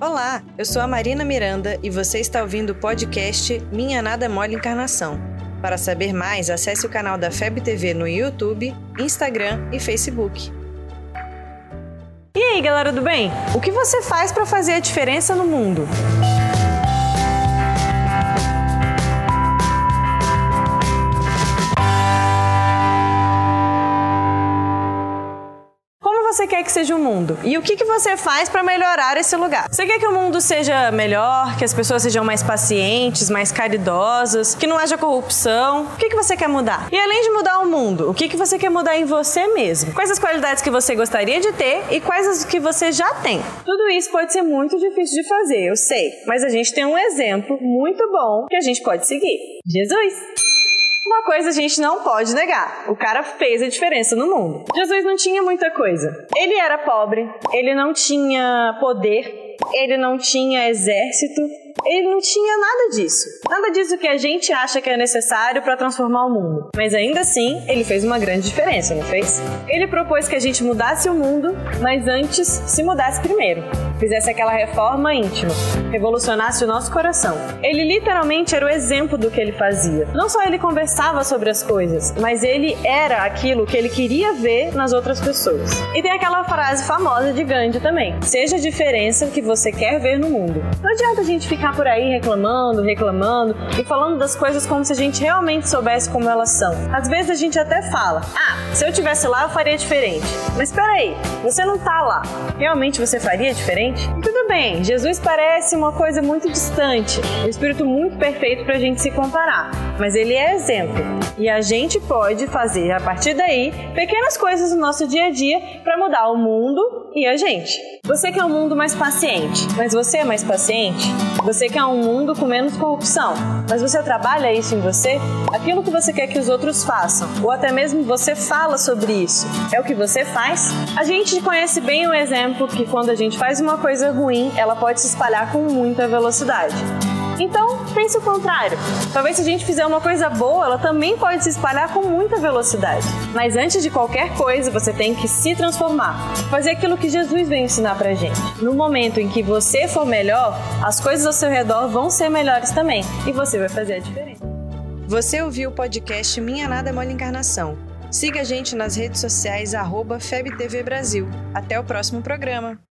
Olá, eu sou a Marina Miranda e você está ouvindo o podcast Minha Nada Mole Encarnação. Para saber mais, acesse o canal da FEB TV no YouTube, Instagram e Facebook. E aí, galera do bem? O que você faz para fazer a diferença no mundo? Você quer que seja o mundo? E o que, que você faz para melhorar esse lugar? Você quer que o mundo seja melhor, que as pessoas sejam mais pacientes, mais caridosas, que não haja corrupção? O que, que você quer mudar? E além de mudar o mundo, o que, que você quer mudar em você mesmo? Quais as qualidades que você gostaria de ter e quais as que você já tem? Tudo isso pode ser muito difícil de fazer, eu sei, mas a gente tem um exemplo muito bom que a gente pode seguir: Jesus. Uma coisa a gente não pode negar: o cara fez a diferença no mundo. Jesus não tinha muita coisa. Ele era pobre, ele não tinha poder, ele não tinha exército, ele não tinha nada disso. Nada disso que a gente acha que é necessário para transformar o mundo. Mas ainda assim, ele fez uma grande diferença, não fez? Ele propôs que a gente mudasse o mundo, mas antes se mudasse primeiro. Fizesse aquela reforma íntima, revolucionasse o nosso coração. Ele literalmente era o exemplo do que ele fazia. Não só ele conversava sobre as coisas, mas ele era aquilo que ele queria ver nas outras pessoas. E tem aquela frase famosa de Gandhi também: seja a diferença que você quer ver no mundo. Não adianta a gente ficar por aí reclamando, reclamando e falando das coisas como se a gente realmente soubesse como elas são. Às vezes a gente até fala: "Ah, se eu tivesse lá eu faria diferente". Mas espera aí, você não tá lá. Realmente você faria diferente? Tudo bem, Jesus parece uma coisa muito distante, um espírito muito perfeito para a gente se comparar, mas ele é exemplo e a gente pode fazer a partir daí pequenas coisas no nosso dia a dia para mudar o mundo e a gente. Você quer um mundo mais paciente, mas você é mais paciente? Você quer um mundo com menos corrupção, mas você trabalha isso em você? Aquilo que você quer que os outros façam, ou até mesmo você fala sobre isso, é o que você faz? A gente conhece bem o exemplo que quando a gente faz uma coisa ruim, ela pode se espalhar com muita velocidade. Então, pense o contrário. Talvez se a gente fizer uma coisa boa, ela também pode se espalhar com muita velocidade. Mas antes de qualquer coisa, você tem que se transformar. Fazer aquilo que Jesus veio ensinar pra gente. No momento em que você for melhor, as coisas ao seu redor vão ser melhores também. E você vai fazer a diferença. Você ouviu o podcast Minha Nada Mole Encarnação. Siga a gente nas redes sociais, arroba FebTV Brasil. Até o próximo programa.